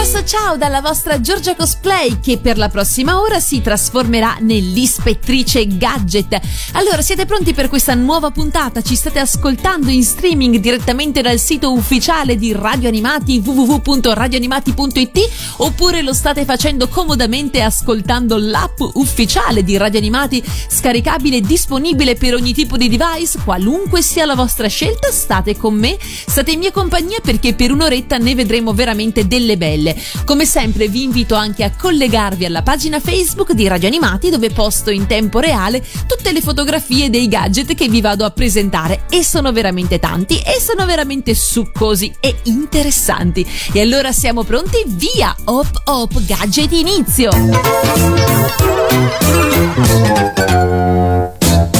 Grosso ciao dalla vostra Giorgia Cosplay che per la prossima ora si trasformerà nell'ispettrice gadget. Allora, siete pronti per questa nuova puntata? Ci state ascoltando in streaming direttamente dal sito ufficiale di Radio Animati www.radioanimati.it oppure lo state facendo comodamente ascoltando l'app ufficiale di Radio Animati scaricabile e disponibile per ogni tipo di device, qualunque sia la vostra scelta, state con me, state in mia compagnia perché per un'oretta ne vedremo veramente delle belle. Come sempre vi invito anche a collegarvi alla pagina Facebook di Radio Animati dove posto in tempo reale tutte le fotografie dei gadget che vi vado a presentare e sono veramente tanti e sono veramente succosi e interessanti. E allora siamo pronti? Via! Hop hop gadget inizio!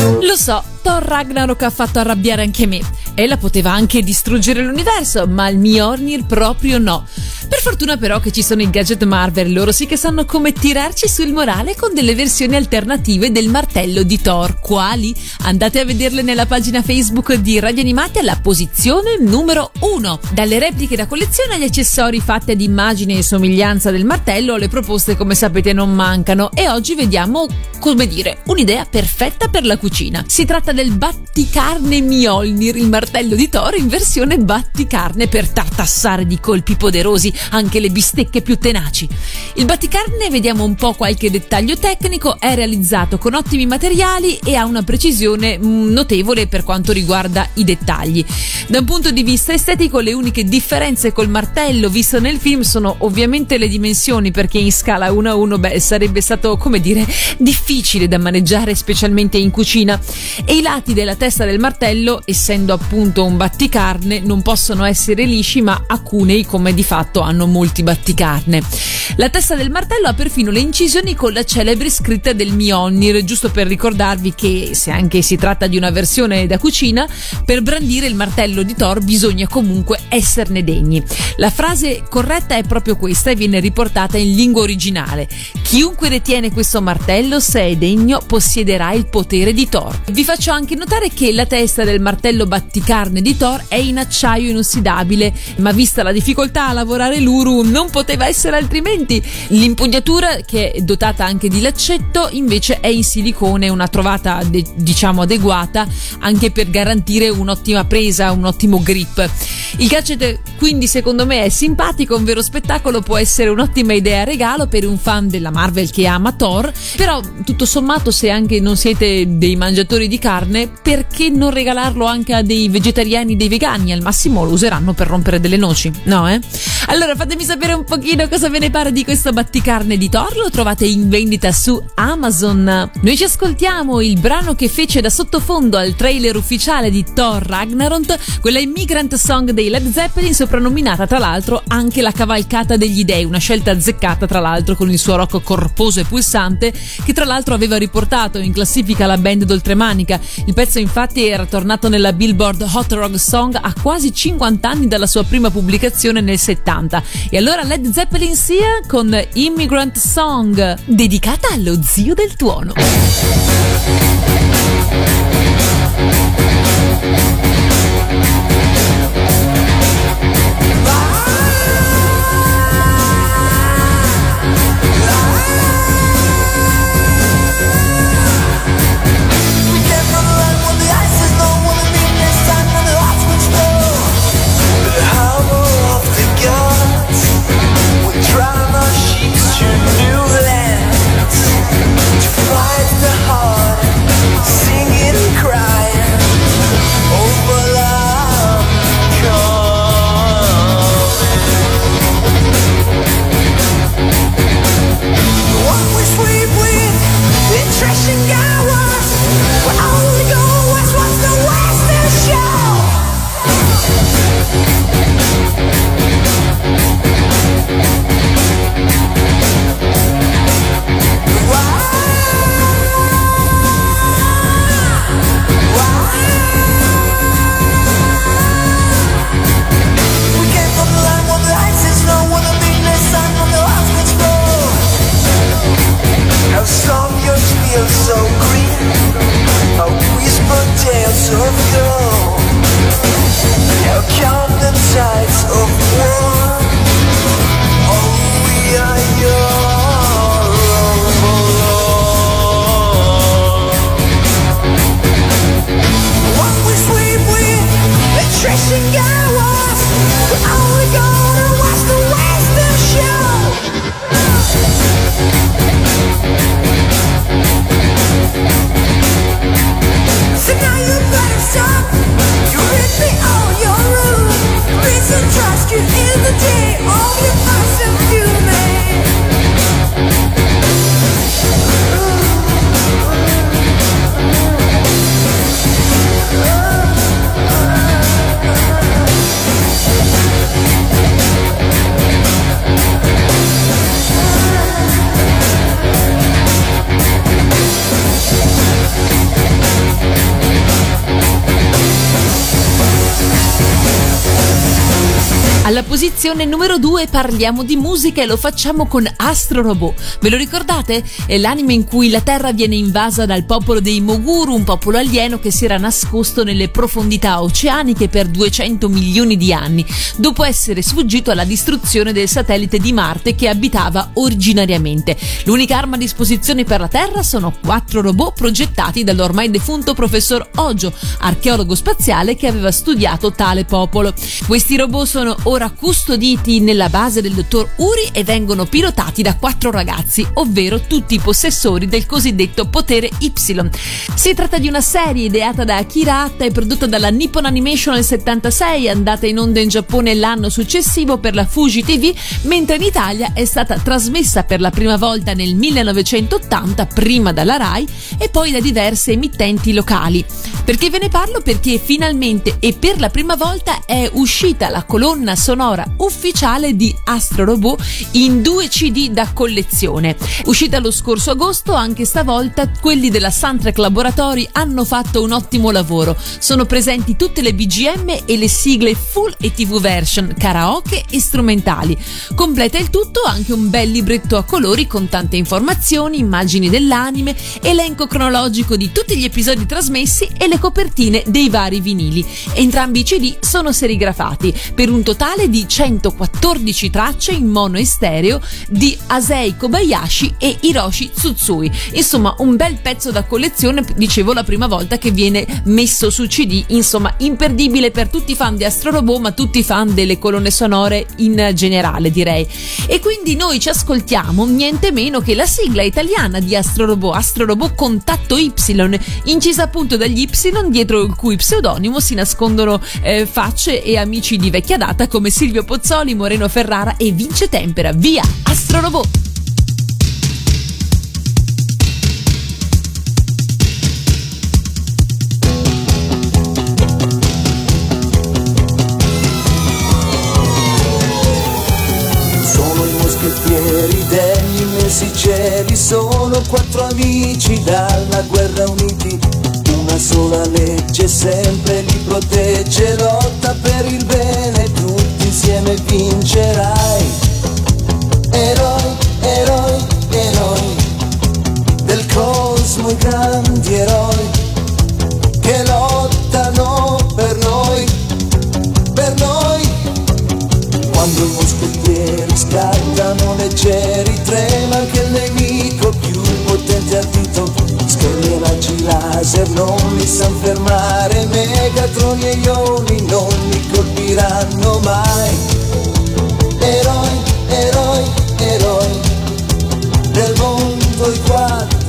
Lo so, Thor Ragnarok ha fatto arrabbiare anche me. Ella poteva anche distruggere l'universo, ma il Mjolnir proprio no. Per fortuna però che ci sono i gadget Marvel, loro sì che sanno come tirarci sul morale con delle versioni alternative del martello di Thor. Quali? Andate a vederle nella pagina Facebook di Radio Animati alla posizione numero 1. Dalle repliche da collezione agli accessori fatti ad immagine e somiglianza del martello, le proposte come sapete non mancano e oggi vediamo, come dire, un'idea perfetta per la cucina. Si tratta del batticarne Mjolnir, il martello di Thor in versione batticarne per tartassare di colpi poderosi anche le bistecche più tenaci. Il batticarne, vediamo un po' qualche dettaglio tecnico, è realizzato con ottimi materiali e ha una precisione mm, notevole per quanto riguarda i dettagli. Da un punto di vista estetico, le uniche differenze col martello visto nel film sono ovviamente le dimensioni, perché in scala 1 a 1 beh, sarebbe stato, come dire, difficile da maneggiare, specialmente in cucina. E i lati della testa del martello, essendo appunto un batticarne, non possono essere lisci, ma acunei come di fatto hanno molti batticarne. La testa del martello ha perfino le incisioni con la celebre scritta del Mjolnir, giusto per ricordarvi che se anche si tratta di una versione da cucina, per brandire il martello di Thor bisogna comunque esserne degni. La frase corretta è proprio questa e viene riportata in lingua originale. Chiunque detiene questo martello, se è degno, possiederà il potere di Thor. Vi faccio anche notare che la testa del martello batticarne di Thor è in acciaio inossidabile, ma vista la difficoltà a lavorare l'Uru non poteva essere altrimenti L'impugnatura, che è dotata anche di laccetto, invece è in silicone, una trovata de- diciamo adeguata anche per garantire un'ottima presa, un ottimo grip. Il gadget quindi secondo me è simpatico, un vero spettacolo, può essere un'ottima idea regalo per un fan della Marvel che ama Thor, però tutto sommato se anche non siete dei mangiatori di carne, perché non regalarlo anche a dei vegetariani, dei vegani? Al massimo lo useranno per rompere delle noci, no eh? Allora fatemi sapere un pochino cosa ve ne pare di questo batticarne di Thor, lo trovate in vendita su Amazon. Noi ci ascoltiamo il brano che fece da sottofondo al trailer ufficiale di Thor Ragnarok, quella Immigrant Song dei Led Zeppelin, soprannominata tra l'altro anche la cavalcata degli dei, una scelta azzeccata tra l'altro con il suo rock corposo e pulsante che tra l'altro aveva riportato in classifica la band d'oltremanica. Il pezzo infatti era tornato nella Billboard Hot Rock Song a quasi 50 anni dalla sua prima pubblicazione nel 70. E allora Led Zeppelin sia con Immigrant Song, dedicata allo zio del tuono. Singing Alla posizione numero 2 parliamo di musica e lo facciamo con Astro Robot. Ve lo ricordate? È l'anime in cui la Terra viene invasa dal popolo dei Moguru, un popolo alieno che si era nascosto nelle profondità oceaniche per 200 milioni di anni, dopo essere sfuggito alla distruzione del satellite di Marte che abitava originariamente. L'unica arma a disposizione per la Terra sono quattro robot progettati dall'ormai defunto professor Ojo, archeologo spaziale che aveva studiato tale popolo. Questi robot sono ora custoditi nella base del dottor Uri e vengono pilotati da quattro ragazzi, ovvero tutti i possessori del cosiddetto potere Y. Si tratta di una serie ideata da Akira Hatta e prodotta dalla Nippon Animation nel 76, andata in onda in Giappone l'anno successivo per la Fuji TV, mentre in Italia è stata trasmessa per la prima volta nel 1980, prima dalla RAI e poi da diverse emittenti locali. Perché ve ne parlo? Perché finalmente e per la prima volta è uscita la colonna sonora ufficiale di Astro Robot in due CD da collezione. Uscita lo scorso agosto, anche stavolta quelli della Soundtrack Laboratory hanno fatto un ottimo lavoro. Sono presenti tutte le BGM e le sigle full e TV version, karaoke e strumentali. Completa il tutto anche un bel libretto a colori con tante informazioni, immagini dell'anime, elenco cronologico di tutti gli episodi trasmessi e le copertine dei vari vinili. Entrambi i CD sono serigrafati per un totale di 114 tracce in mono e stereo di Asei Kobayashi e Hiroshi Tsutsui. Insomma, un bel pezzo da collezione, dicevo la prima volta che viene messo su CD, insomma, imperdibile per tutti i fan di Astro Robot, ma tutti i fan delle colonne sonore in generale, direi. E quindi noi ci ascoltiamo niente meno che la sigla italiana di Astro Robot, Astro Robot Contatto Y, incisa appunto dagli Y, dietro il cui pseudonimo si nascondono eh, facce e amici di vecchia data come Silvio Pozzoli, Moreno Ferrara e Vince Tempera. Via, Astro Robot! Sono i moschettieri degli immensi cieli, sono quattro amici dalla guerra uniti. Una sola legge sempre li protegge, lotta per il bene, insieme vincerai. Eroi, eroi, eroi del cosmo, i grandi eroi che lottano per noi, per noi. Quando i moschettieri scattano leggeri, trema anche il nemico più potente ardito. Schermi e raggi laser non li san fermare, megatroni e ioni non li colpiranno mai. Eroi, eroi, eroi del mondo, i quattro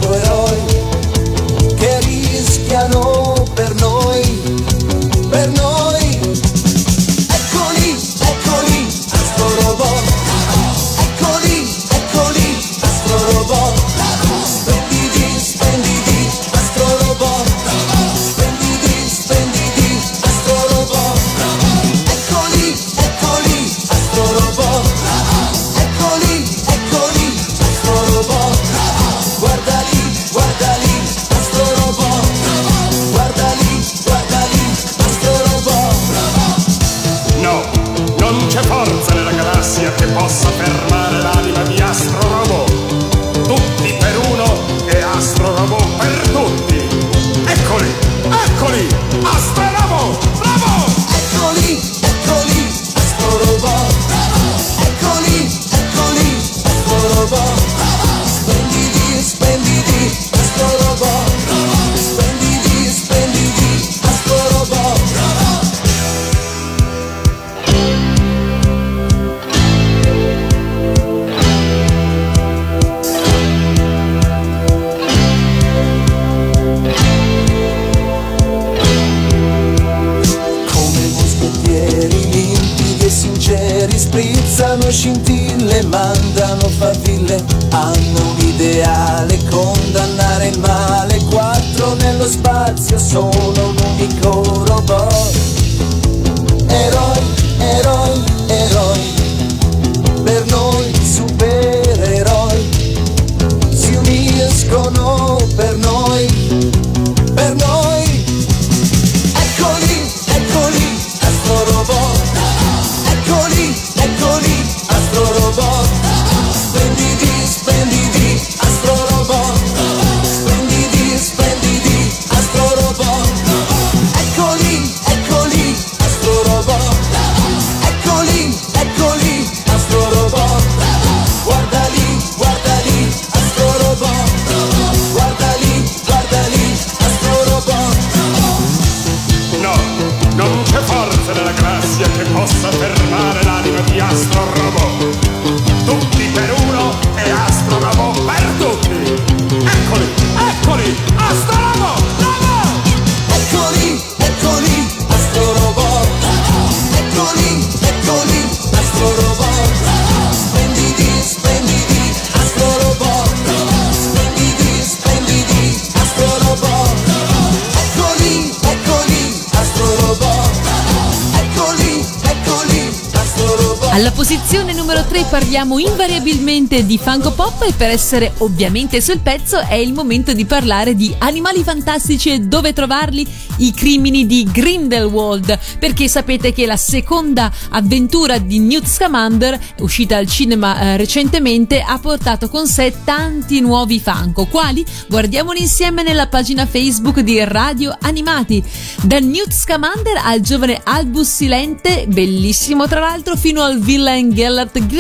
3 parliamo invariabilmente di Funko Pop e per essere ovviamente sul pezzo è il momento di parlare di animali fantastici e dove trovarli, i crimini di Grindelwald, perché sapete che la seconda avventura di Newt Scamander, uscita al cinema eh, recentemente, ha portato con sé tanti nuovi Funko, quali? Guardiamoli insieme nella pagina Facebook di Radio Animati. Da Newt Scamander al giovane Albus Silente, bellissimo tra l'altro, fino al villain Gellert Grindelwald,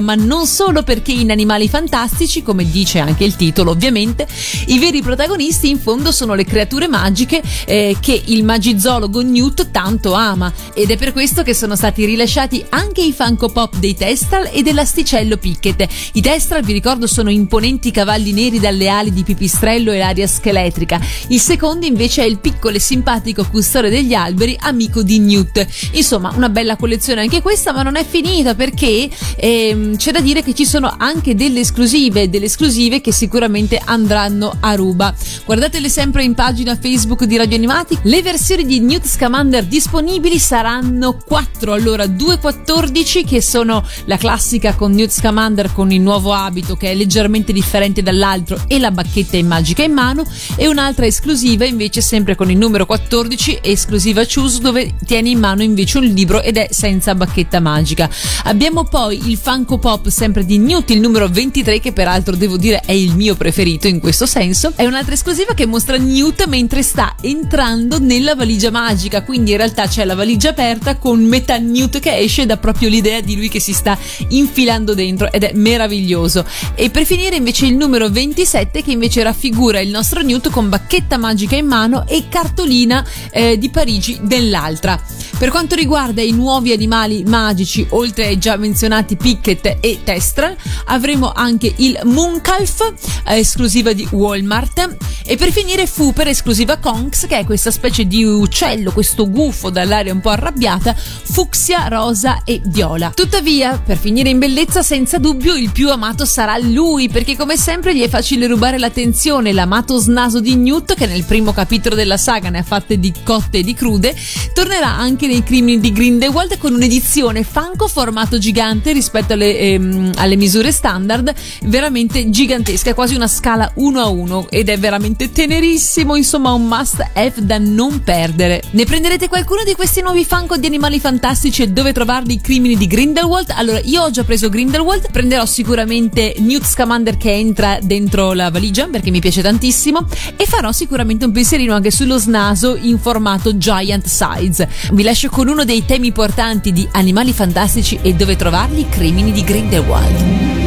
ma non solo perché in Animali Fantastici, come dice anche il titolo ovviamente, i veri protagonisti in fondo sono le creature magiche eh, che il magizologo Newt tanto ama ed è per questo che sono stati rilasciati anche i Funko Pop dei Testral e dell'asticello Picket. I Testral, vi ricordo, sono imponenti cavalli neri dalle ali di pipistrello e l'aria scheletrica. Il secondo invece è il piccolo e simpatico custode degli alberi, amico di Newt. Insomma, una bella collezione anche questa, ma non è finita perché ehm, c'è da dire che ci sono anche delle esclusive, delle esclusive che sicuramente andranno a ruba. Guardatele sempre in pagina Facebook di Radio Animati. Le versioni di Newt Scamander disponibili saranno 4, allora 2.14 che sono la classica con Newt Scamander con il nuovo abito che è leggermente differente dall'altro e la bacchetta in magica in mano e un'altra esclusiva invece sempre con il numero 14 esclusiva Choose dove tiene in mano invece un libro ed è senza bacchetta magica. Abbiamo poi il Funko Pop sempre di Newt, il numero 23 che peraltro devo dire è il mio preferito in questo senso. È un'altra esclusiva che mostra Newt mentre sta entrando nella valigia magica, quindi in realtà c'è la valigia aperta con metà Newt che esce da proprio l'idea di lui che si sta infilando dentro ed è meraviglioso. E per finire invece il numero 27 che invece raffigura il nostro Newt con bacchetta magica in mano e cartolina eh, di Parigi nell'altra. Per quanto riguarda i nuovi animali magici, oltre ai già menzionati Picket e Testral, avremo anche il Mooncalf, eh, esclusiva di Walmart, e per finire Fuper, esclusiva Conks, che è questa specie di uccello, questo gufo dall'aria un po' arrabbiata, fucsia, rosa e viola. Tuttavia, per finire in bellezza, senza dubbio il più amato sarà lui, perché come sempre gli è facile rubare l'attenzione, l'amato snaso di Newt, che nel primo capitolo della saga ne ha fatte di cotte e di crude, tornerà anche nei crimini di Grindelwald con un'edizione Funko formato gigante rispetto alle, ehm, alle misure standard, veramente gigantesca, quasi una scala 1 a 1 ed è veramente tenerissimo, insomma un must have da non perdere. Ne prenderete qualcuno di questi nuovi Funko di animali fantastici e dove trovarli i crimini di Grindelwald? Allora io ho già preso Grindelwald, prenderò sicuramente Newt Scamander che entra dentro la valigia perché mi piace tantissimo e farò sicuramente un pensierino anche sullo snaso in formato giant size. Vi lascio con uno dei temi portanti di Animali fantastici e dove trovarli, crimini di Grindelwald.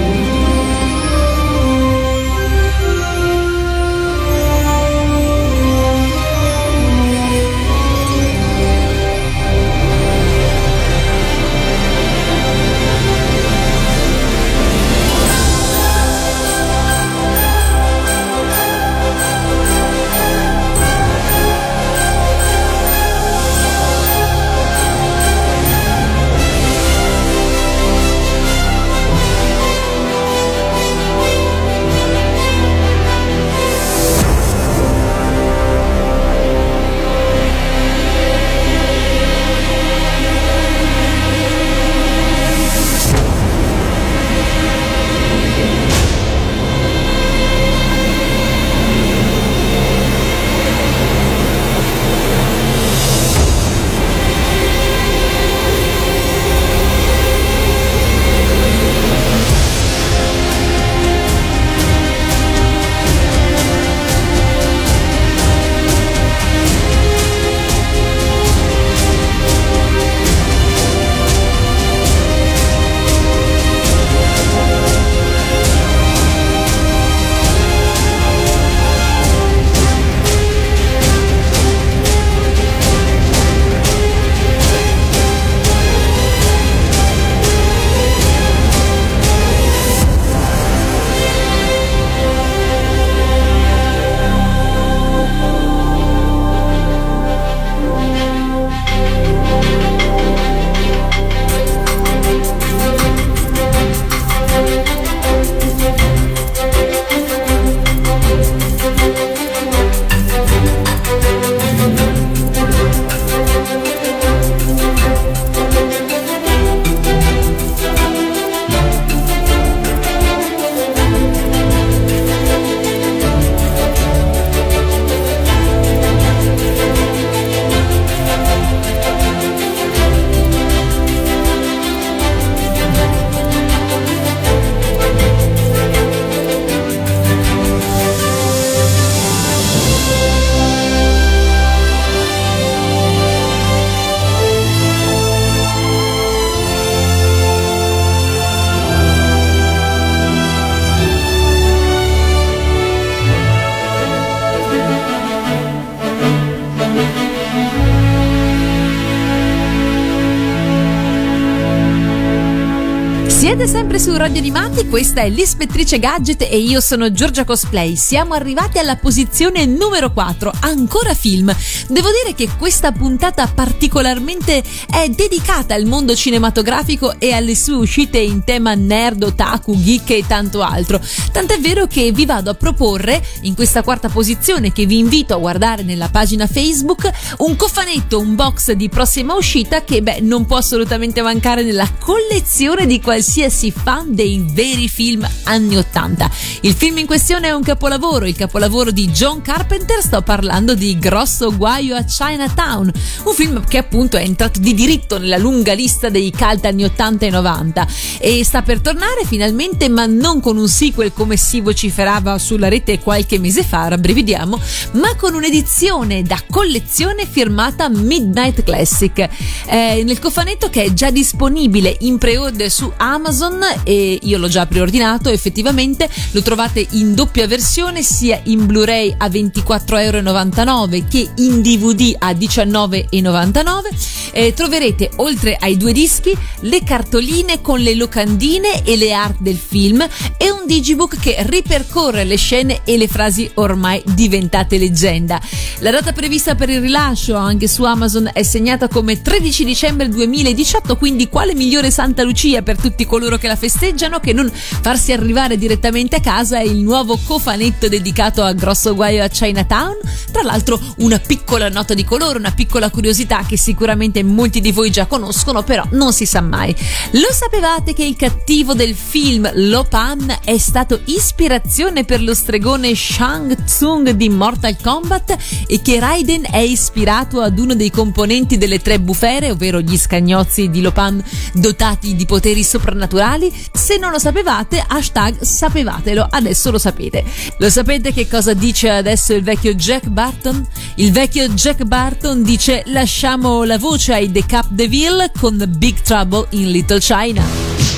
Siete sempre su Radio Animati, questa è l'ispettrice Gadget e io sono Giorgia Cosplay. Siamo arrivati alla posizione numero 4, ancora film. Devo dire che questa puntata particolarmente è dedicata al mondo cinematografico e alle sue uscite in tema nerd, otaku, geek e tanto altro. Tant'è vero che vi vado a proporre in questa quarta posizione che vi invito a guardare nella pagina Facebook un cofanetto, un box di prossima uscita che beh non può assolutamente mancare nella collezione di qualsiasi qualsiasi fan dei veri film anni 80. Il film in questione è un capolavoro, il capolavoro di John Carpenter, sto parlando di Grosso guaio a Chinatown, un film che appunto è entrato di diritto nella lunga lista dei cult anni 80 e 90 e sta per tornare finalmente ma non con un sequel come si vociferava sulla rete qualche mese fa, rabbrividiamo, ma con un'edizione da collezione firmata Midnight Classic. Eh, nel cofanetto che è già disponibile in pre-order su Amazon Amazon e io l'ho già preordinato effettivamente lo trovate in doppia versione sia in Blu-ray a 24,99€ che in DVD a 19,99€ eh, troverete oltre ai due dischi le cartoline con le locandine e le art del film e un digibook che ripercorre le scene e le frasi ormai diventate leggenda. La data prevista per il rilascio anche su Amazon è segnata come 13 dicembre 2018 quindi quale migliore Santa Lucia per tutti coloro coloro che la festeggiano che non farsi arrivare direttamente a casa il nuovo cofanetto dedicato a grosso guaio a Chinatown. Tra l'altro una piccola nota di colore, una piccola curiosità che sicuramente molti di voi già conoscono, però non si sa mai. Lo sapevate che il cattivo del film Lopan è stato ispirazione per lo stregone Shang Tsung di Mortal Kombat e che Raiden è ispirato ad uno dei componenti delle tre bufere, ovvero gli scagnozzi di Lopan dotati di poteri soprannaturali naturali? Se non lo sapevate, hashtag sapevatelo, adesso lo sapete. Lo sapete che cosa dice adesso il vecchio Jack Barton? Il vecchio Jack Barton dice lasciamo la voce ai The Cap Deville con Big Trouble in Little China.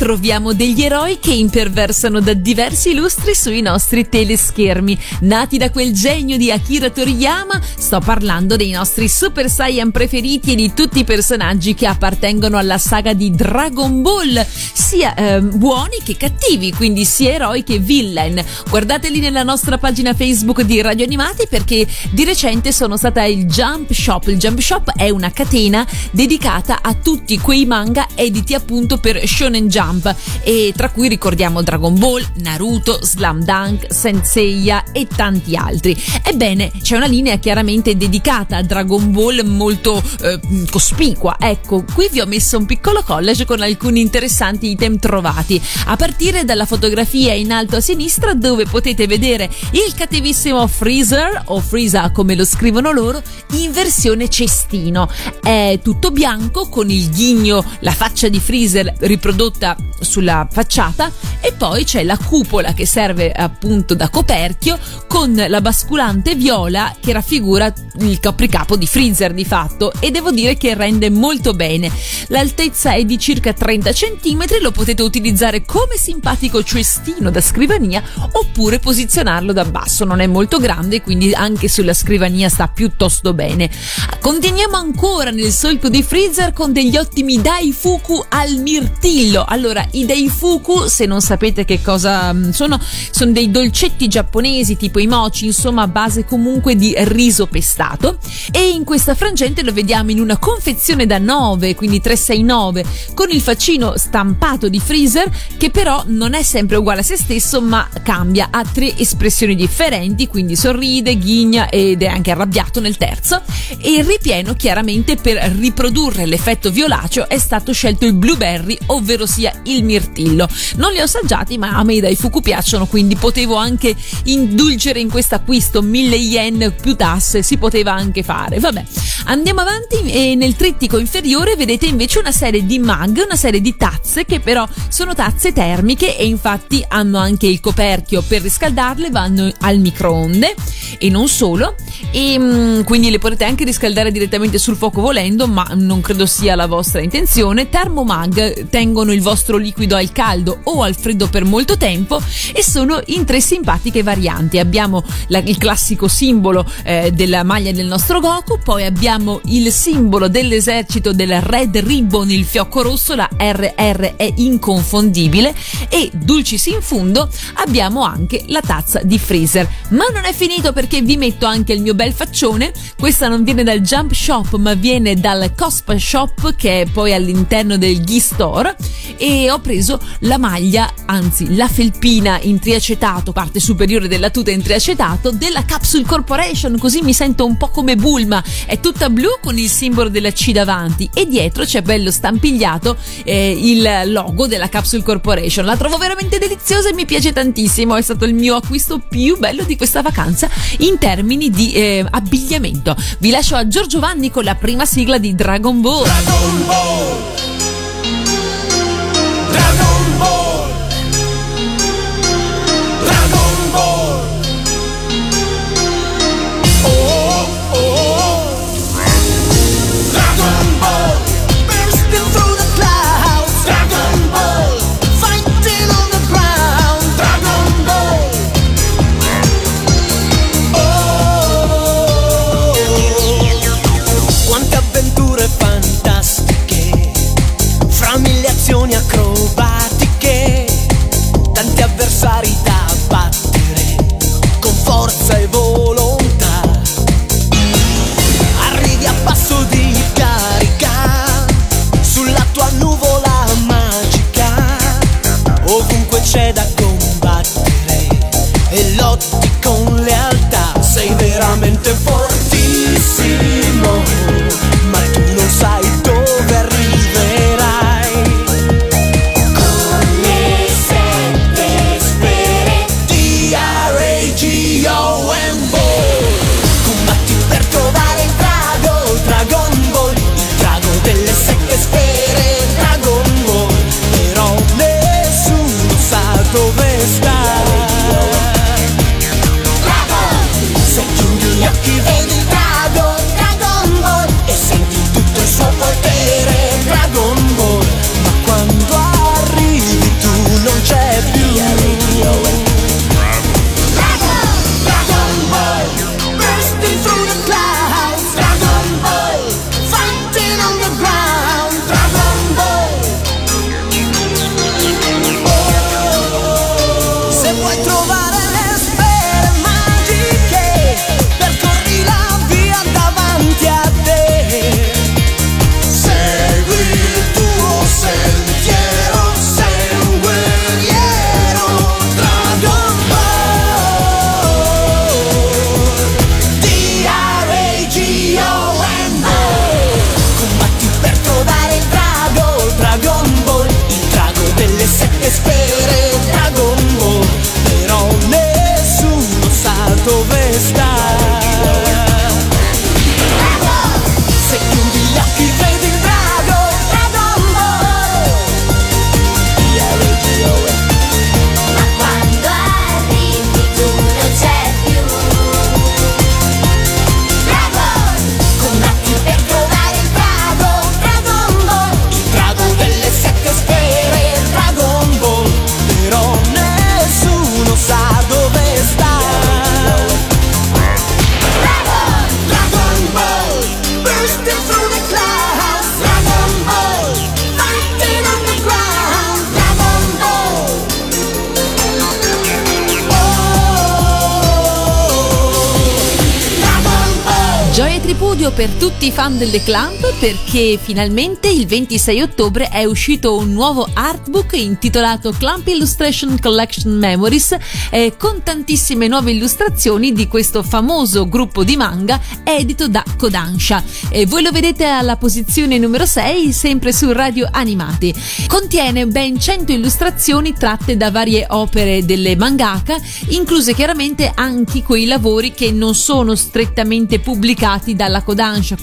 Troviamo degli eroi che imperversano da diversi lustri sui nostri teleschermi. Nati da quel genio di Akira Toriyama, sto parlando dei nostri Super Saiyan preferiti e di tutti i personaggi che appartengono alla saga di Dragon Ball, sia eh, buoni che cattivi, quindi sia eroi che villain. Guardateli nella nostra pagina Facebook di Radio Animati perché di recente sono stata il Jump Shop. Il Jump Shop è una catena dedicata a tutti quei manga editi appunto per Shonen Jump e tra cui ricordiamo Dragon Ball, Naruto, Slam Dunk, Senseiya e tanti altri. Ebbene, c'è una linea chiaramente dedicata a Dragon Ball molto eh, cospicua. Ecco, qui vi ho messo un piccolo collage con alcuni interessanti item trovati, a partire dalla fotografia in alto a sinistra dove potete vedere il cattivissimo Freezer o Freeza come lo scrivono loro in versione cestino. È tutto bianco con il ghigno, la faccia di freezer riprodotta sulla facciata e poi c'è la cupola che serve appunto da coperchio con la basculante viola che raffigura il copricapo di freezer di fatto e devo dire che rende molto bene. L'altezza è di circa 30 cm, lo potete utilizzare come simpatico cestino da scrivania oppure posizionarlo da basso, non è molto grande quindi anche sulla scrivania sta piuttosto bene. Continuiamo ancora nel solco di freezer con degli ottimi Daifu Daifuku al mirtillo. Allora, i Daifuku, se non sapete che cosa mm, sono, sono dei dolcetti giapponesi tipo i mochi, insomma, a base comunque di riso pestato. E in questa frangente lo vediamo in una confezione da 9, quindi 369, con il faccino stampato di freezer, che però non è sempre uguale a se stesso, ma cambia, ha tre espressioni differenti, quindi sorride, ghigna ed è anche arrabbiato nel terzo. E il ripieno, chiaramente, per riprodurre l'effetto violaceo è stato scelto il blueberry, ovvero sia il mirtillo. Non li ho assaggiati, ma a me dai fuku piacciono, quindi potevo anche indulgere in questo acquisto 1000 yen più tasse, si poteva anche fare. Vabbè, andiamo avanti e nel trittico inferiore vedete invece una serie di mug, una serie di tazze che però sono tazze termiche e infatti hanno anche il coperchio. Per riscaldarle, vanno al microonde e non solo. E mm, quindi le potete anche riscaldare direttamente sul fuoco volendo, ma non credo sia la vostra intenzione. Thermomag tengono il vostro liquido al caldo o al freddo per molto tempo e sono in tre simpatiche varianti. Abbiamo la, il classico simbolo eh, della maglia del nostro Goku, poi abbiamo il simbolo dell'esercito del Red Ribbon, il fiocco rosso, la RR inconfondibile e dulcis in fundo abbiamo anche la tazza di freezer. Ma non è finito perché vi metto anche il mio bel faccione. Questa non viene dal Jump Shop ma viene dal Cospa Shop che è poi all'interno all'interno del Ghi Store e ho preso la maglia, anzi la felpina in triacetato, parte superiore della tuta in triacetato della Capsule Corporation, così mi sento un po' come Bulma. È tutta blu con il simbolo della C davanti e dietro c'è bello stampigliato eh, il logo della Capsule Corporation. La trovo veramente deliziosa e mi piace tantissimo, è stato il mio acquisto più bello di questa vacanza in termini di eh, abbigliamento. Vi lascio a Giorgio Vanni con la prima sigla di Dragon Ball. Dragon Ball! sei volo. E tripudio per tutti i fan delle Clamp perché finalmente il 26 ottobre è uscito un nuovo artbook intitolato Clamp Illustration Collection Memories eh, con tantissime nuove illustrazioni di questo famoso gruppo di manga edito da Kodansha. E voi lo vedete alla posizione numero 6 sempre su Radio Animati. Contiene ben 100 illustrazioni tratte da varie opere delle mangaka, incluse chiaramente anche quei lavori che non sono strettamente pubblicati pubblicati dalla Kodansha.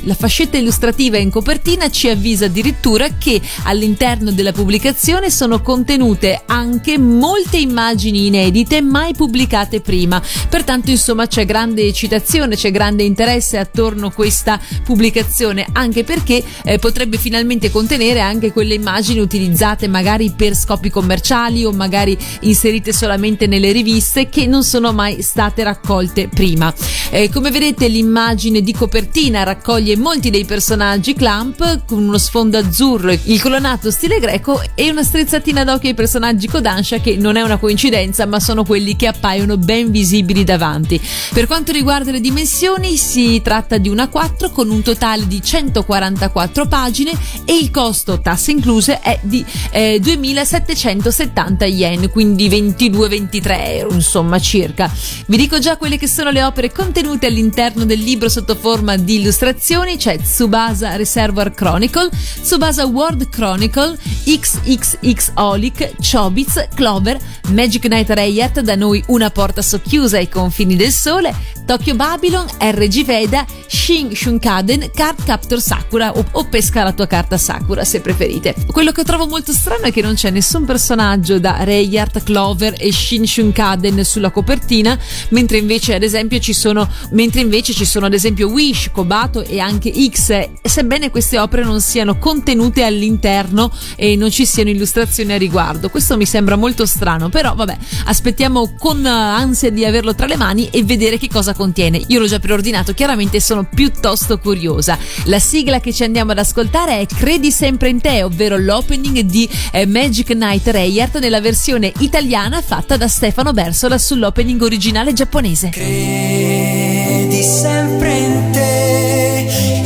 La fascetta illustrativa in copertina ci avvisa addirittura che all'interno della pubblicazione sono contenute anche molte immagini inedite mai pubblicate prima. Pertanto, insomma, c'è grande citazione, c'è grande interesse attorno a questa pubblicazione, anche perché eh, potrebbe finalmente contenere anche quelle immagini utilizzate magari per scopi commerciali o magari inserite solamente nelle riviste che non sono mai state raccolte prima. Eh, come vedete, l'immagine di copertina raccoglie molti dei personaggi Clamp con uno sfondo azzurro, il colonato stile greco e una strizzatina d'occhio ai personaggi Kodansha che non è una coincidenza ma sono quelli che appaiono ben visibili davanti. Per quanto riguarda le dimensioni si tratta di una 4 con un totale di 144 pagine e il costo, tasse incluse, è di eh, 2770 yen, quindi 22-23 euro insomma circa. Vi dico già quelle che sono le opere contenute all'interno del libro sotto forma di illustrazioni c'è Tsubasa Reservoir Chronicle, Tsubasa World Chronicle, XXX Olic, Chobits, Clover, Magic Knight Rayat, da noi una porta socchiusa ai confini del sole, Tokyo Babylon, RG Veda, Shin Shunkaden, Card Captor Sakura o, o, pesca la tua carta Sakura se preferite. Quello che trovo molto strano è che non c'è nessun personaggio da Rayat, Clover e Shin Shunkaden sulla copertina, mentre invece ad esempio ci sono mentre invece ci sono ad esempio Wish, Kobato e anche X, sebbene queste opere non siano contenute all'interno e non ci siano illustrazioni a riguardo. Questo mi sembra molto strano, però vabbè, aspettiamo con ansia di averlo tra le mani e vedere che cosa contiene. Io l'ho già preordinato, chiaramente sono piuttosto curiosa. La sigla che ci andiamo ad ascoltare è Credi sempre in te, ovvero l'opening di eh, Magic Knight Rayart nella versione italiana fatta da Stefano Bersola sull'opening originale giapponese. Credi sempre in te,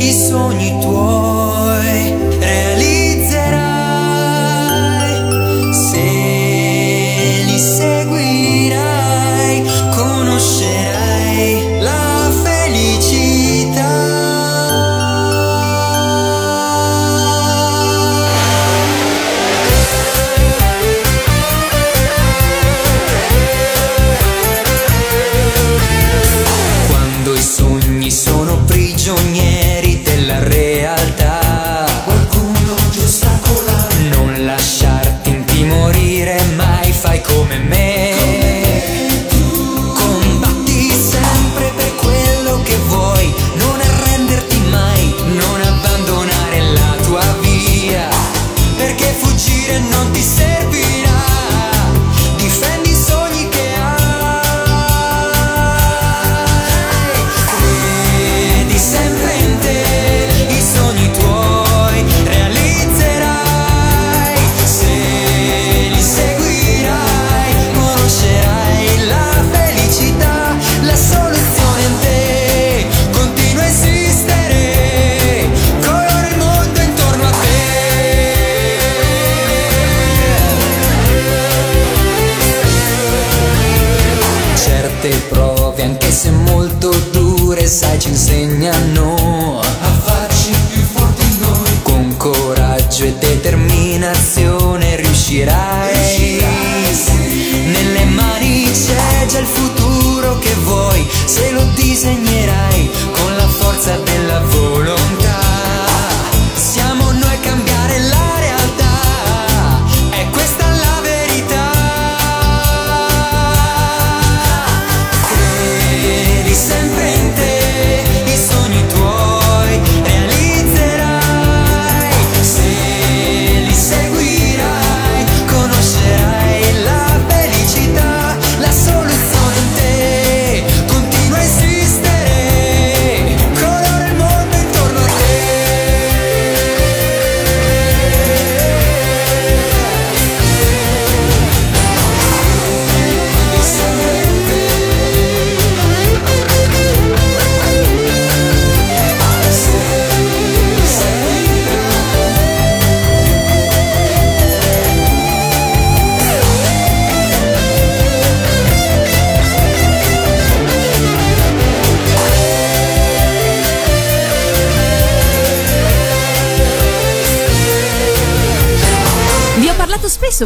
i sogni tuoi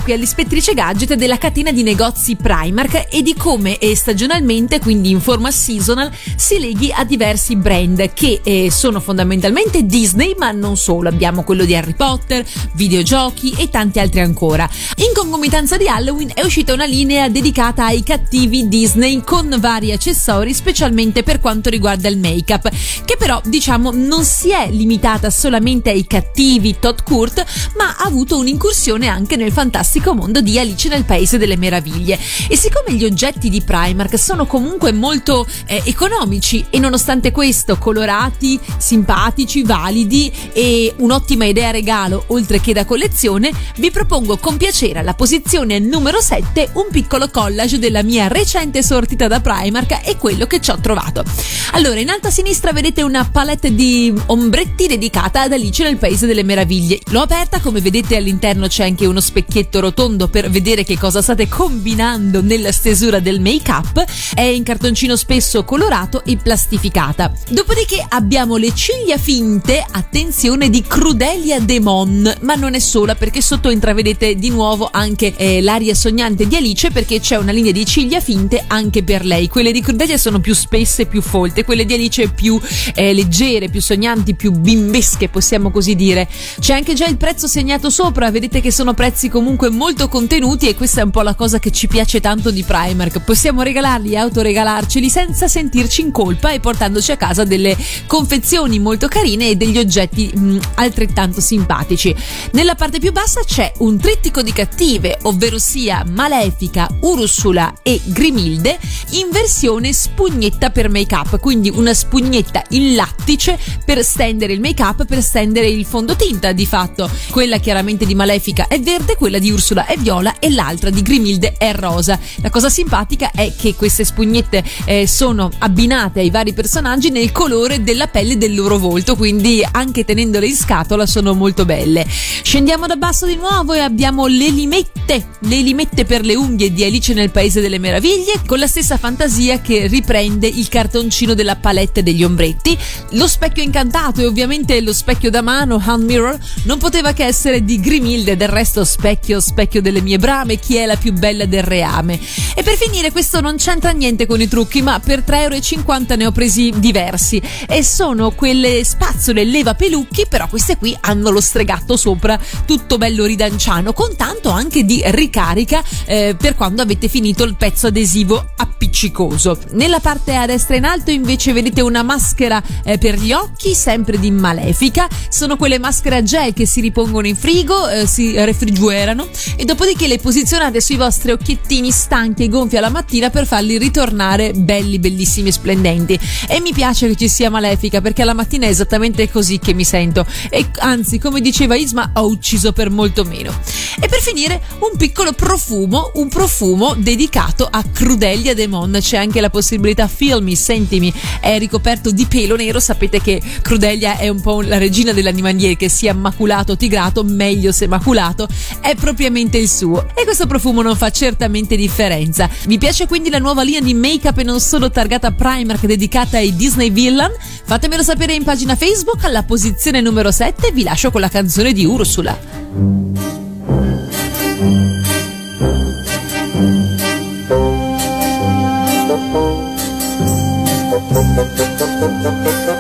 qui all'Ispettrice Gadget della catena di negozi Primark e di come eh, stagionalmente, quindi in forma seasonal, si leghi a diversi brand che eh, sono fondamentalmente Disney, ma non solo. Abbiamo quello di Harry Potter, videogiochi e tanti altri ancora. In concomitanza di Halloween è uscita una linea dedicata ai cattivi Disney con vari accessori, specialmente per quanto riguarda il make-up, che però diciamo non si è limitata solamente ai cattivi Todd Kurt, ma ha avuto un'incursione anche nel fantastico mondo di Alice nel Paese delle Meraviglie. E siccome gli oggetti di Primark sono comunque molto eh, economici e nonostante questo colorati, simpatici, validi e un'ottima idea regalo oltre che da collezione, vi propongo con piacere alla posizione numero 7 un piccolo collage della mia recente sortita da Primark e quello che ci ho trovato. Allora, in alto a sinistra vedete una palette di ombretti dedicata ad Alice nel Paese delle Meraviglie. L'ho aperta, come vedete all'interno c'è anche uno specchietto rotondo per vedere che cosa state combinando nella stesura del make-up. È in cartoncino spesso colorato e plastificata. Dopodiché abbiamo le ciglia finte, attenzione, di Crudelia Demon, ma non è sola perché sotto intravedete di nuovo anche eh, l'aria sognante di Alice perché c'è una linea di ciglia finte anche per lei. Quelle di Crudelia sono più spesse, più folte, quelle di Alice più eh, leggere, più sognanti, più bimbesche, possiamo così dire. C'è anche già il prezzo segnato sopra, vedete che sono prezzi comunque molto contenuti e questa è un po' la cosa che ci piace tanto di Primark. Possiamo regalarli e autoregalarceli senza sentirci in colpa e portandoci a casa delle confezioni molto carine e degli oggetti mh, altrettanto simpatici. Nella parte più bassa c'è un trittico di cattive, ovvero sia Malefica, Ursula e Grimilde in versione spugnetta per make up, quindi una spugnetta in lattice per stendere il make up, per stendere il fondotinta di fatto. Quella chiaramente di Malefica è verde, quella di Ursula è viola e l'altra di Grimilde è rosa. La cosa simpatica è che queste spugnette eh, sono abbinate ai vari personaggi nel colore della pelle del loro volto, quindi anche tenendole in scatola sono molto belle. Scendiamo da basso di nuovo e abbiamo le limette, le limette per le unghie di Alice nel Paese delle Meraviglie, con la stessa fantasia che riprende il cartoncino della palette degli ombretti. Lo specchio incantato e ovviamente lo specchio da mano, hand mirror, non poteva che essere di Grimilde, del resto specchio, specchio delle mie brame, chi è la più bella del reame. E per finire questo non c'entra niente con i trucchi, ma per 3,50 euro ne ho presi diversi e sono quelle spazzole leva pelucchi, però queste qui hanno lo stregato sopra, tutto bello ridanciano, con tanto anche di ricarica eh, per quando avete finito il pezzo adesivo appiccicoso. Nella parte a destra in alto invece vedete una maschera eh, per gli occhi, sempre di Malefica, sono quelle maschere a gel che si ripongono in frigo, eh, si refrigerano e dopodiché le posizionate sui vostri occhiettini stanchi e gonfi alla mattina per farli ritornare belli, bellissimi e splendenti. E mi piace che ci sia Malefica perché alla mattina è esattamente così che mi sento e anzi, come diceva Isma, ho ucciso per molto meno. E per finire un piccolo profumo, un profumo dedicato a Crudelia Demon. C'è anche la possibilità filmi, sentimi, è ricoperto di pelo nero. Sapete che Crudelia è un po' la regina dell'animalier, che sia maculato o tigrato, meglio se maculato, è propriamente il suo. E questo profumo non fa certamente differenza. Vi piace quindi la nuova linea di make-up e non solo targata Primark dedicata ai Disney Villain? Fatemelo sapere in pagina Facebook alla posizione numero 7 vi lascio con la canzone di Ursula.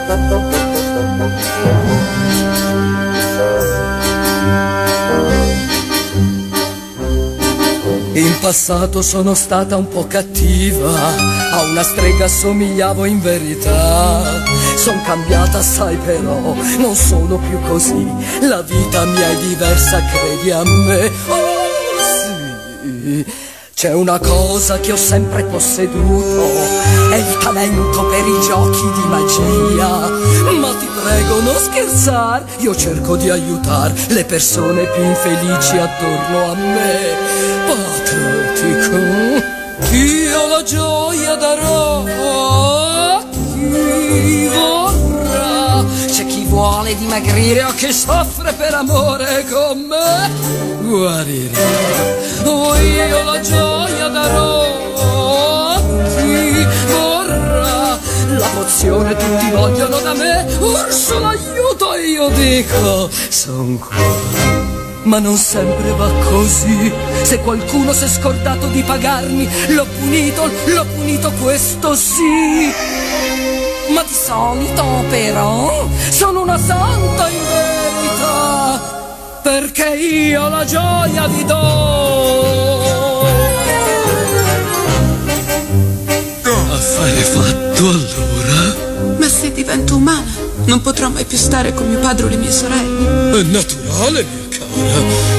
In passato sono stata un po' cattiva, a una strega somigliavo in verità. Son cambiata assai però, non sono più così, la vita mia è diversa, credi a me. Oh sì. C'è una cosa che ho sempre posseduto, è il talento per i giochi di magia. Ma ti prego non scherzare, io cerco di aiutare le persone più infelici attorno a me. Patriottico, io la gioia darò a chi vorrà. Vuole dimagrire o chi soffre per amore con me guarirà. Oh, io la gioia darò chi vorrà. La pozione tutti vogliono da me, Ursula aiuto, io dico, son qua. Ma non sempre va così. Se qualcuno si è scordato di pagarmi, l'ho punito, l'ho punito questo sì. Ma di solito però sono una santa in verità, perché io la gioia vi do. Affare fatto allora? Ma se divento umana, non potrò mai più stare con mio padre o le mie sorelle. È naturale, mia cara.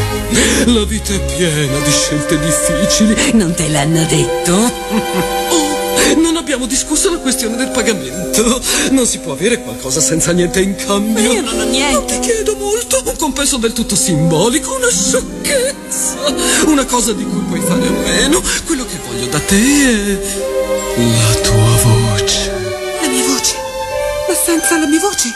La vita è piena di scelte difficili. Non te l'hanno detto? Abbiamo discusso la questione del pagamento. Non si può avere qualcosa senza niente in cambio. Io non ho niente. Non ti chiedo molto, un compenso del tutto simbolico, una sciocchezza. Una cosa di cui puoi fare a meno. Quello che voglio da te è la tua voce. La mia voce? Ma senza la mia voce,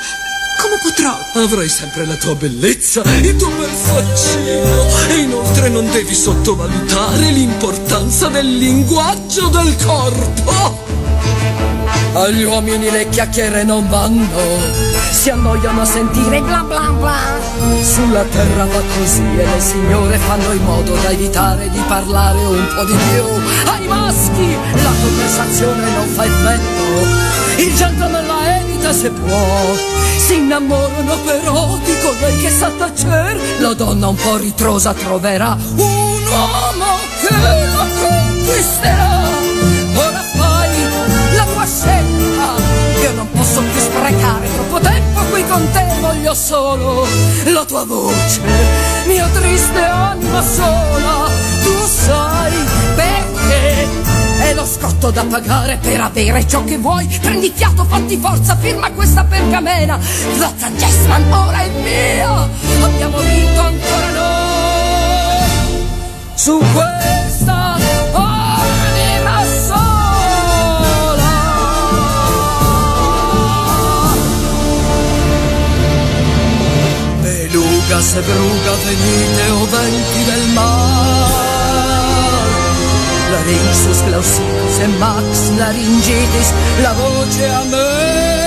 come potrò? Avrai sempre la tua bellezza, il tuo bel faccino. E inoltre non devi sottovalutare l'importanza del linguaggio del corpo. Agli uomini le chiacchiere non vanno, si annoiano a sentire bla bla bla. Sulla terra va così e le signore fanno in modo da evitare di parlare un po' di più. Ai maschi la conversazione non fa effetto, il gentleman la evita se può. Si innamorano però di colei che sa tacer, la donna un po' ritrosa troverà un uomo che la conquisterà. Con te, voglio solo la tua voce, mia triste anima sola. Tu sai perché è lo scotto da pagare per avere ciò che vuoi. Prendi fiato, fatti forza, firma questa pergamena. Zozan Jessman ora è mia. Abbiamo vinto ancora noi. Su questa Beluga se bruga venite o venti del mar. Larynxus, Clausinus e Max Laryngitis La voce a me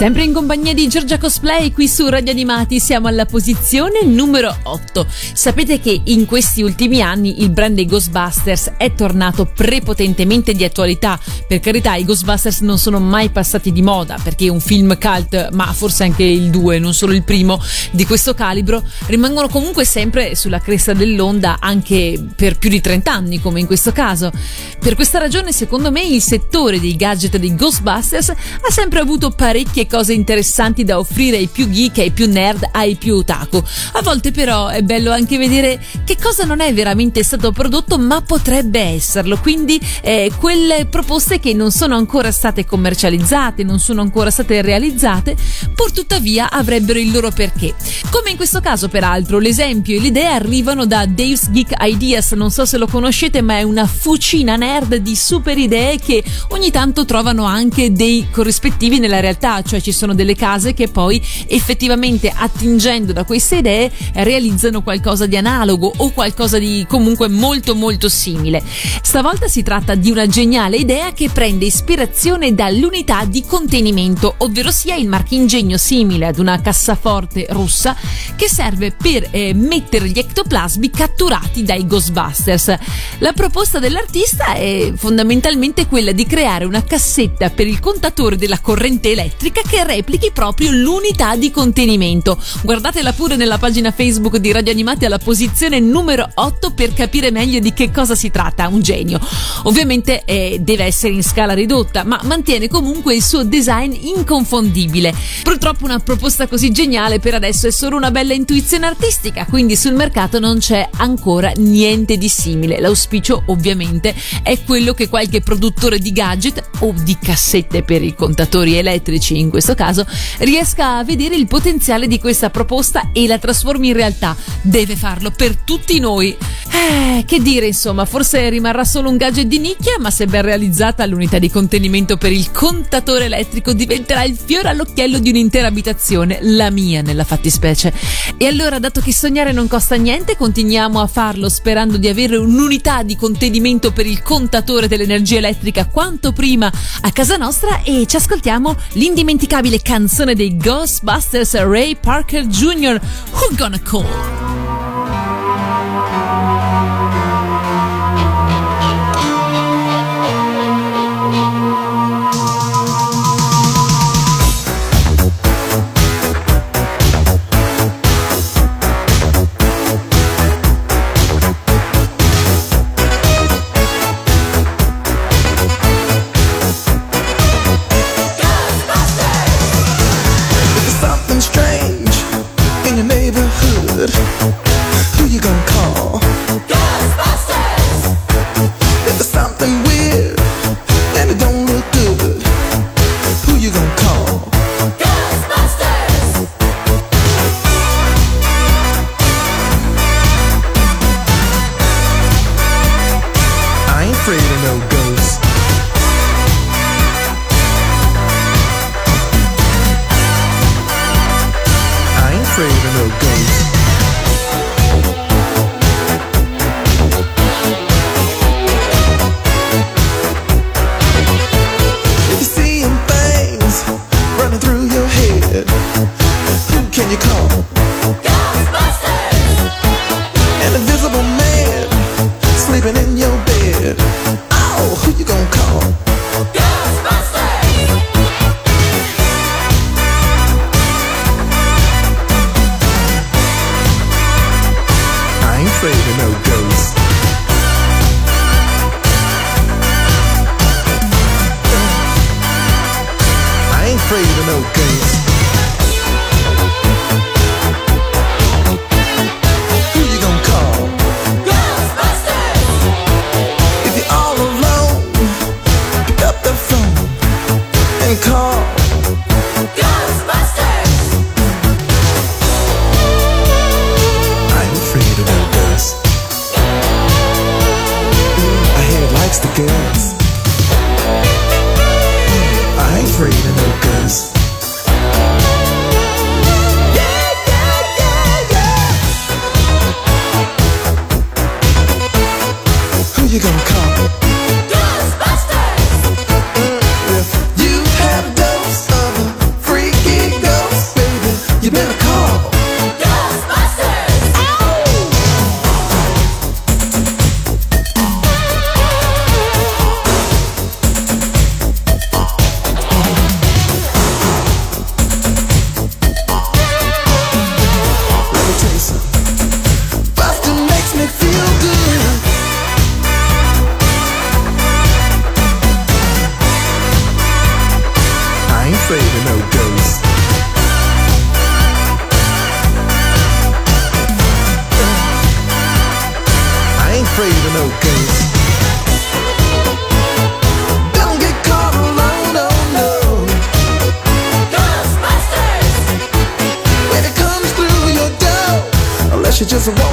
Sempre in compagnia di Giorgia Cosplay qui su Radio Animati siamo alla posizione numero 8. Sapete che in questi ultimi anni il brand dei Ghostbusters è tornato prepotentemente di attualità. Per carità, i Ghostbusters non sono mai passati di moda perché un film cult, ma forse anche il 2, non solo il primo, di questo calibro, rimangono comunque sempre sulla cresta dell'onda anche per più di 30 anni, come in questo caso. Per questa ragione, secondo me, il settore dei gadget dei Ghostbusters ha sempre avuto parecchie cose interessanti da offrire ai più geek, ai più nerd, ai più otaku. A volte però è bello anche vedere che cosa non è veramente stato prodotto ma potrebbe esserlo, quindi eh, quelle proposte che non sono ancora state commercializzate, non sono ancora state realizzate, pur tuttavia avrebbero il loro perché. Come in questo caso peraltro, l'esempio e l'idea arrivano da Dave's Geek Ideas, non so se lo conoscete ma è una fucina nerd di super idee che ogni tanto trovano anche dei corrispettivi nella realtà, cioè ci sono delle case che poi effettivamente attingendo da queste idee realizzano qualcosa di analogo o qualcosa di comunque molto molto simile. Stavolta si tratta di una geniale idea che prende ispirazione dall'unità di contenimento, ovvero sia il marchingegno simile ad una cassaforte russa che serve per eh, mettere gli ectoplasmi catturati dai Ghostbusters. La proposta dell'artista è fondamentalmente quella di creare una cassetta per il contatore della corrente elettrica che replichi proprio l'unità di contenimento. Guardatela pure nella pagina Facebook di Radio Animati alla posizione numero 8 per capire meglio di che cosa si tratta. Un genio. Ovviamente eh, deve essere in scala ridotta, ma mantiene comunque il suo design inconfondibile. Purtroppo una proposta così geniale per adesso è solo una bella intuizione artistica, quindi sul mercato non c'è ancora niente di simile. L'auspicio ovviamente è quello che qualche produttore di gadget o di cassette per i contatori elettrici in questo caso riesca a vedere il potenziale di questa proposta e la trasformi in realtà. Deve farlo per tutti noi. Eh, che dire insomma, forse rimarrà solo un gadget di nicchia, ma se ben realizzata l'unità di contenimento per il contatore elettrico diventerà il fiore all'occhiello di un'intera abitazione, la mia nella fattispecie. E allora, dato che sognare non costa niente, continuiamo a farlo sperando di avere un'unità di contenimento per il contatore dell'energia elettrica quanto prima a casa nostra e ci ascoltiamo l'indimenticabile canzone dei Ghostbusters Ray Parker Jr. Who Gonna Call?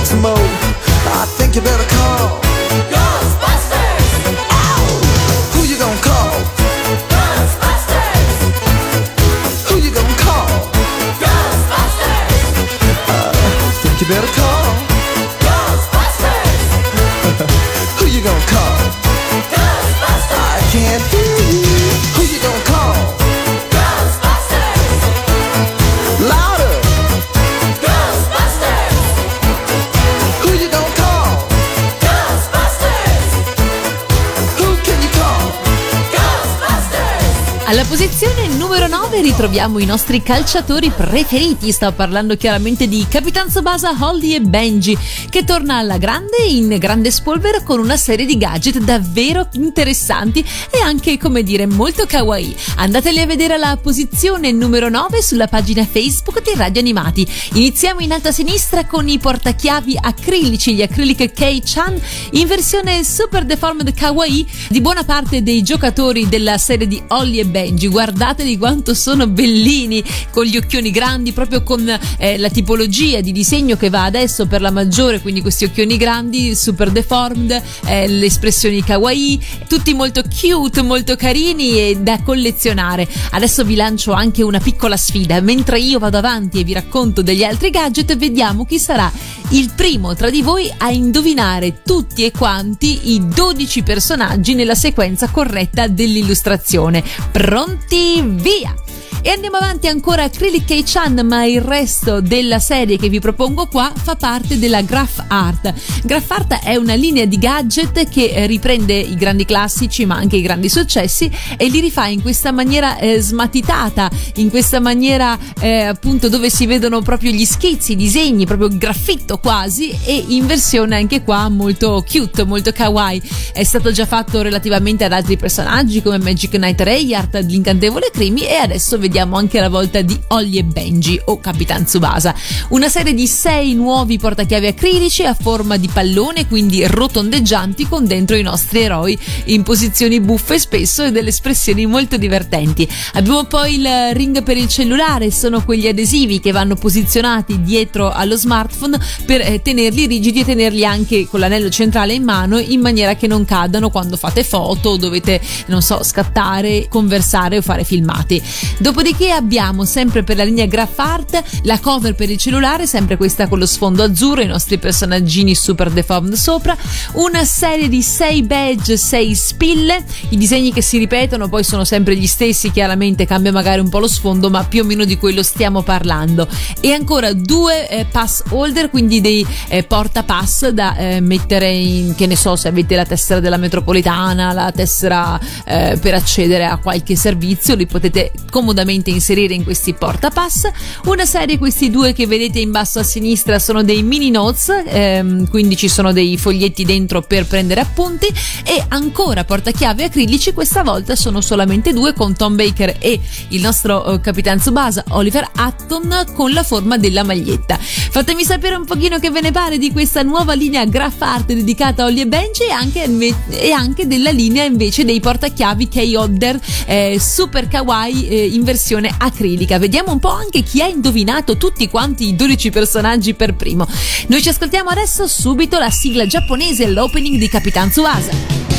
I think you better call. 9 ritroviamo i nostri calciatori preferiti. Sto parlando chiaramente di Capitan Tsubasa, Holly e Benji, che torna alla grande in grande spolvero con una serie di gadget davvero interessanti e anche, come dire, molto kawaii. Andateli a vedere alla posizione numero 9 sulla pagina Facebook di Radio Animati. Iniziamo in alto a sinistra con i portachiavi acrilici, gli Acrylic K-Chan in versione super deformed kawaii di buona parte dei giocatori della serie di Holly e Benji, guardateli quanto sono bellini, con gli occhioni grandi, proprio con eh, la tipologia di disegno che va adesso per la maggiore, quindi questi occhioni grandi, super deformed, eh, le espressioni kawaii, tutti molto cute, molto carini e da collezionare. Adesso vi lancio anche una piccola sfida, mentre io vado avanti e vi racconto degli altri gadget, vediamo chi sarà il primo tra di voi a indovinare tutti e quanti i 12 personaggi nella sequenza corretta dell'illustrazione. Pronti, via! E andiamo avanti ancora Acrylic K-Chan, ma il resto della serie che vi propongo qua fa parte della Graph Art. Graph Art è una linea di gadget che eh, riprende i grandi classici, ma anche i grandi successi e li rifà in questa maniera eh, smatitata, in questa maniera eh, appunto dove si vedono proprio gli schizzi, i disegni, proprio graffitto quasi e in versione anche qua molto cute, molto kawaii. È stato già fatto relativamente ad altri personaggi come Magic Knight Rayart, l'incantevole Crimi e adesso vediamo vediamo anche la volta di Ollie e Benji o Capitan Tsubasa. Una serie di sei nuovi portachiavi acrilici a forma di pallone, quindi rotondeggianti, con dentro i nostri eroi in posizioni buffe spesso e delle espressioni molto divertenti. Abbiamo poi il ring per il cellulare, sono quegli adesivi che vanno posizionati dietro allo smartphone per eh, tenerli rigidi e tenerli anche con l'anello centrale in mano in maniera che non cadano quando fate foto o dovete, non so, scattare, conversare o fare filmati. Dopodiché abbiamo sempre per la linea Graph Art la cover per il cellulare, sempre questa con lo sfondo azzurro, i nostri personaggini super deformed sopra, una serie di 6 badge, 6 spille, i disegni che si ripetono poi sono sempre gli stessi, chiaramente cambia magari un po' lo sfondo, ma più o meno di quello stiamo parlando. E ancora due eh, pass holder, quindi dei eh, porta da eh, mettere in, che ne so, se avete la tessera della metropolitana, la tessera eh, per accedere a qualche servizio, li potete comodamente comodamente inserire in questi portapass. Una serie, questi due che vedete in basso a sinistra, sono dei mini notes, ehm, quindi ci sono dei foglietti dentro per prendere appunti. E ancora portachiavi acrilici, questa volta sono solamente due con Tom Baker e il nostro eh, Capitan Tsubasa Oliver Hutton con la forma della maglietta. Fatemi sapere un pochino che ve ne pare di questa nuova linea Graph Art dedicata a Ollie e Benji e anche, e anche della linea invece dei portachiavi K-Odder eh, super kawaii eh, in versione acrilica. Vediamo un po' anche chi ha indovinato tutti quanti i 12 personaggi per primo. Noi ci ascoltiamo adesso subito la sigla giapponese, l'opening di Capitan Tsubasa.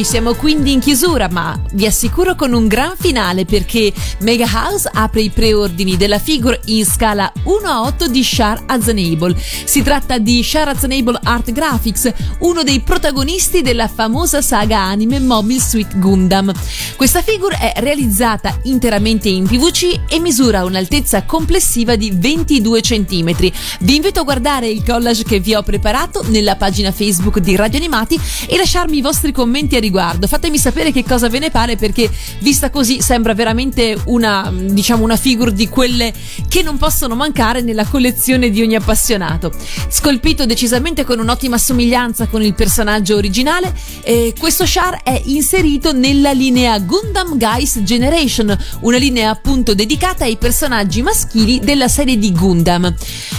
10, siamo quindi in chiusura, ma vi assicuro con un gran finale perché Mega House apre i preordini della figure in scala 1 a 8 di Shar Aznable. Si tratta di Shar Aznable Art Graphics, uno dei protagonisti della famosa saga anime Mobile Suit Gundam. Questa figure è realizzata interamente in PVC e misura un'altezza complessiva di 22 cm. Vi invito a guardare il collage che vi ho preparato nella pagina Facebook di Radio Animati e lasciarmi i vostri commenti a riguardo. Fatemi sapere che cosa ve ne pare perché vista così sembra veramente una diciamo una figure di quelle che non possono mancare nella collezione di ogni appassionato. Scolpito decisamente con un'ottima somiglianza con il personaggio originale, eh, questo char è inserito nella linea Gundam Guys Generation, una linea appunto dedicata ai personaggi maschili della serie di Gundam.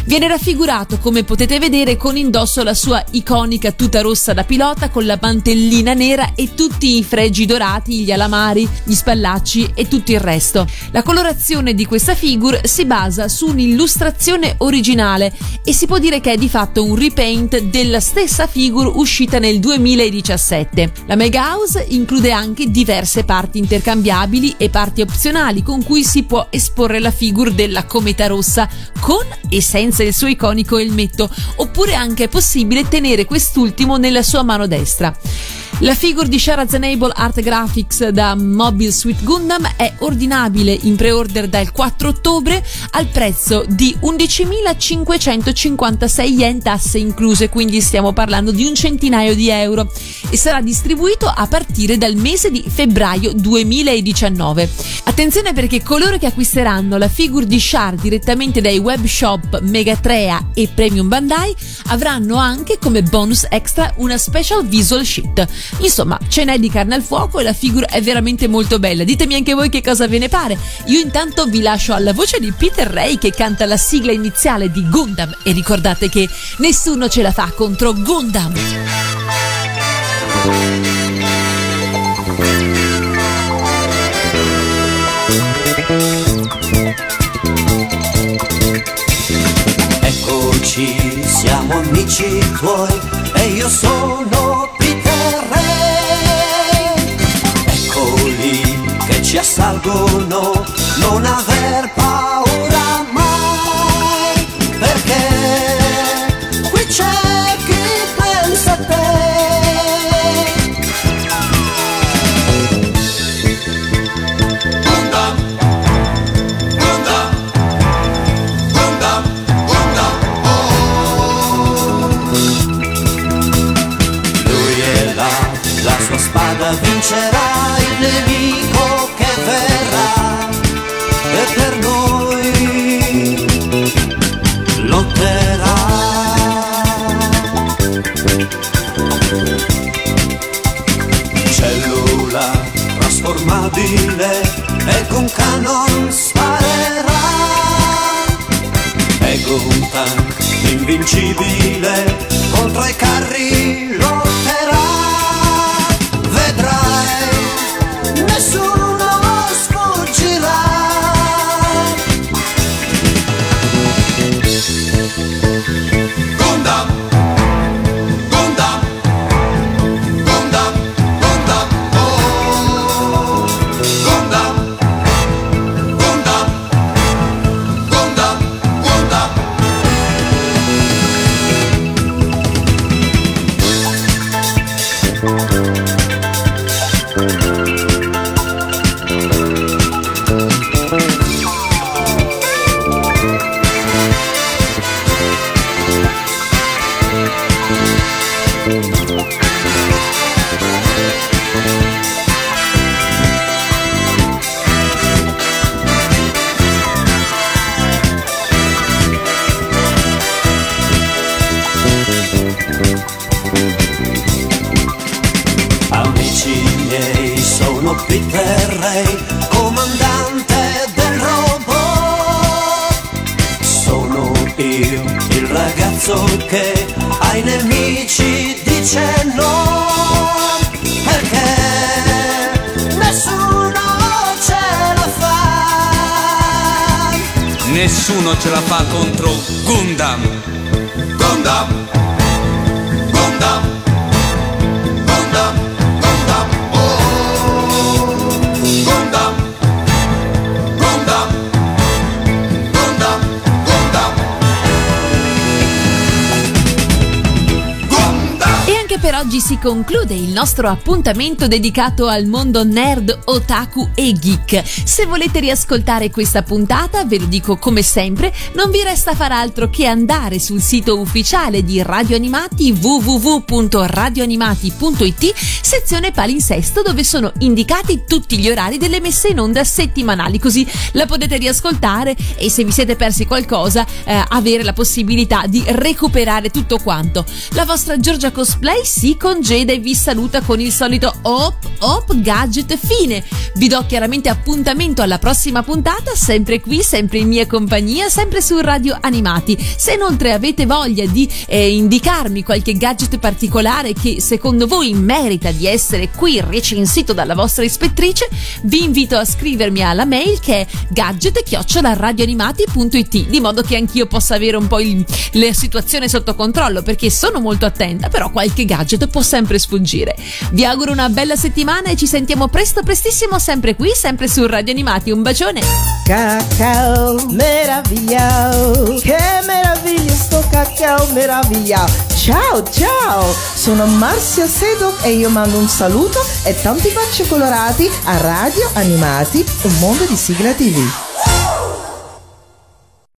Viene raffigurato, come potete vedere, con indosso la sua iconica tuta rossa da pilota con la mantellina nera e tutti i fregi dorati, gli alamari, gli spallacci e tutto il resto. La colorazione di questa figure si basa su un'illustrazione originale e si può dire che è di fatto un repaint della stessa figure uscita nel 2017. La Mega House include anche diverse parti intercambiabili e parti opzionali con cui si può esporre la figure della cometa rossa con e senza il suo iconico elmetto, oppure anche è possibile tenere quest'ultimo nella sua mano destra. La figure di Sharazanable Art Graphics da Mobile Suit Gundam è ordinabile in pre-order dal 4 ottobre al prezzo di 11.556 yen tasse incluse, quindi stiamo parlando di un centinaio di euro e sarà distribuito a partire dal mese di febbraio 2019. Attenzione perché coloro che acquisteranno la figure di Shar direttamente dai web shop Megatrea e Premium Bandai avranno anche come bonus extra una special visual sheet. Insomma, ce n'è di carne al fuoco e la figura è veramente molto bella. Ditemi anche voi che cosa ve ne pare. Io intanto vi lascio alla voce di Peter Ray che canta la sigla iniziale di Gundam e ricordate che nessuno ce la fa contro Gundam. Eccoci, siamo amici tuoi e io sono assalgono, non aver paura mai, perché qui c'è chi ragazzo che ai nemici dice no. Perché nessuno ce la fa. Nessuno ce la fa contro Gundam. Gundam. Gundam. Oggi si conclude il nostro appuntamento dedicato al mondo nerd, otaku e geek. Se volete riascoltare questa puntata, ve lo dico come sempre, non vi resta far altro che andare sul sito ufficiale di Radio Animati www.radioanimati.it, sezione palinsesto dove sono indicati tutti gli orari delle messe in onda settimanali, così la potete riascoltare e se vi siete persi qualcosa eh, avere la possibilità di recuperare tutto quanto. La vostra Giorgia Cosplay si congeda e vi saluta con il solito hop hop gadget fine. Vi do chiaramente appuntamento alla prossima puntata, sempre qui, sempre in mia compagnia, sempre su Radio Animati. Se inoltre avete voglia di eh, indicarmi qualche gadget particolare che secondo voi merita di essere qui recensito dalla vostra ispettrice, vi invito a scrivermi alla mail che è gadget-radioanimati.it di modo che anch'io possa avere un po' il- la situazione sotto controllo perché sono molto attenta, però qualche gadget può sempre sfuggire. Vi auguro una bella settimana e ci sentiamo presto prestissimo sempre qui, sempre su Radio Animati. Un bacione! Cacao meravigliao, che meraviglia sto cacao meravigliao. Ciao ciao, sono Marzia Sedok e io mando un saluto e tanti baci colorati a Radio Animati, un mondo di sigla TV.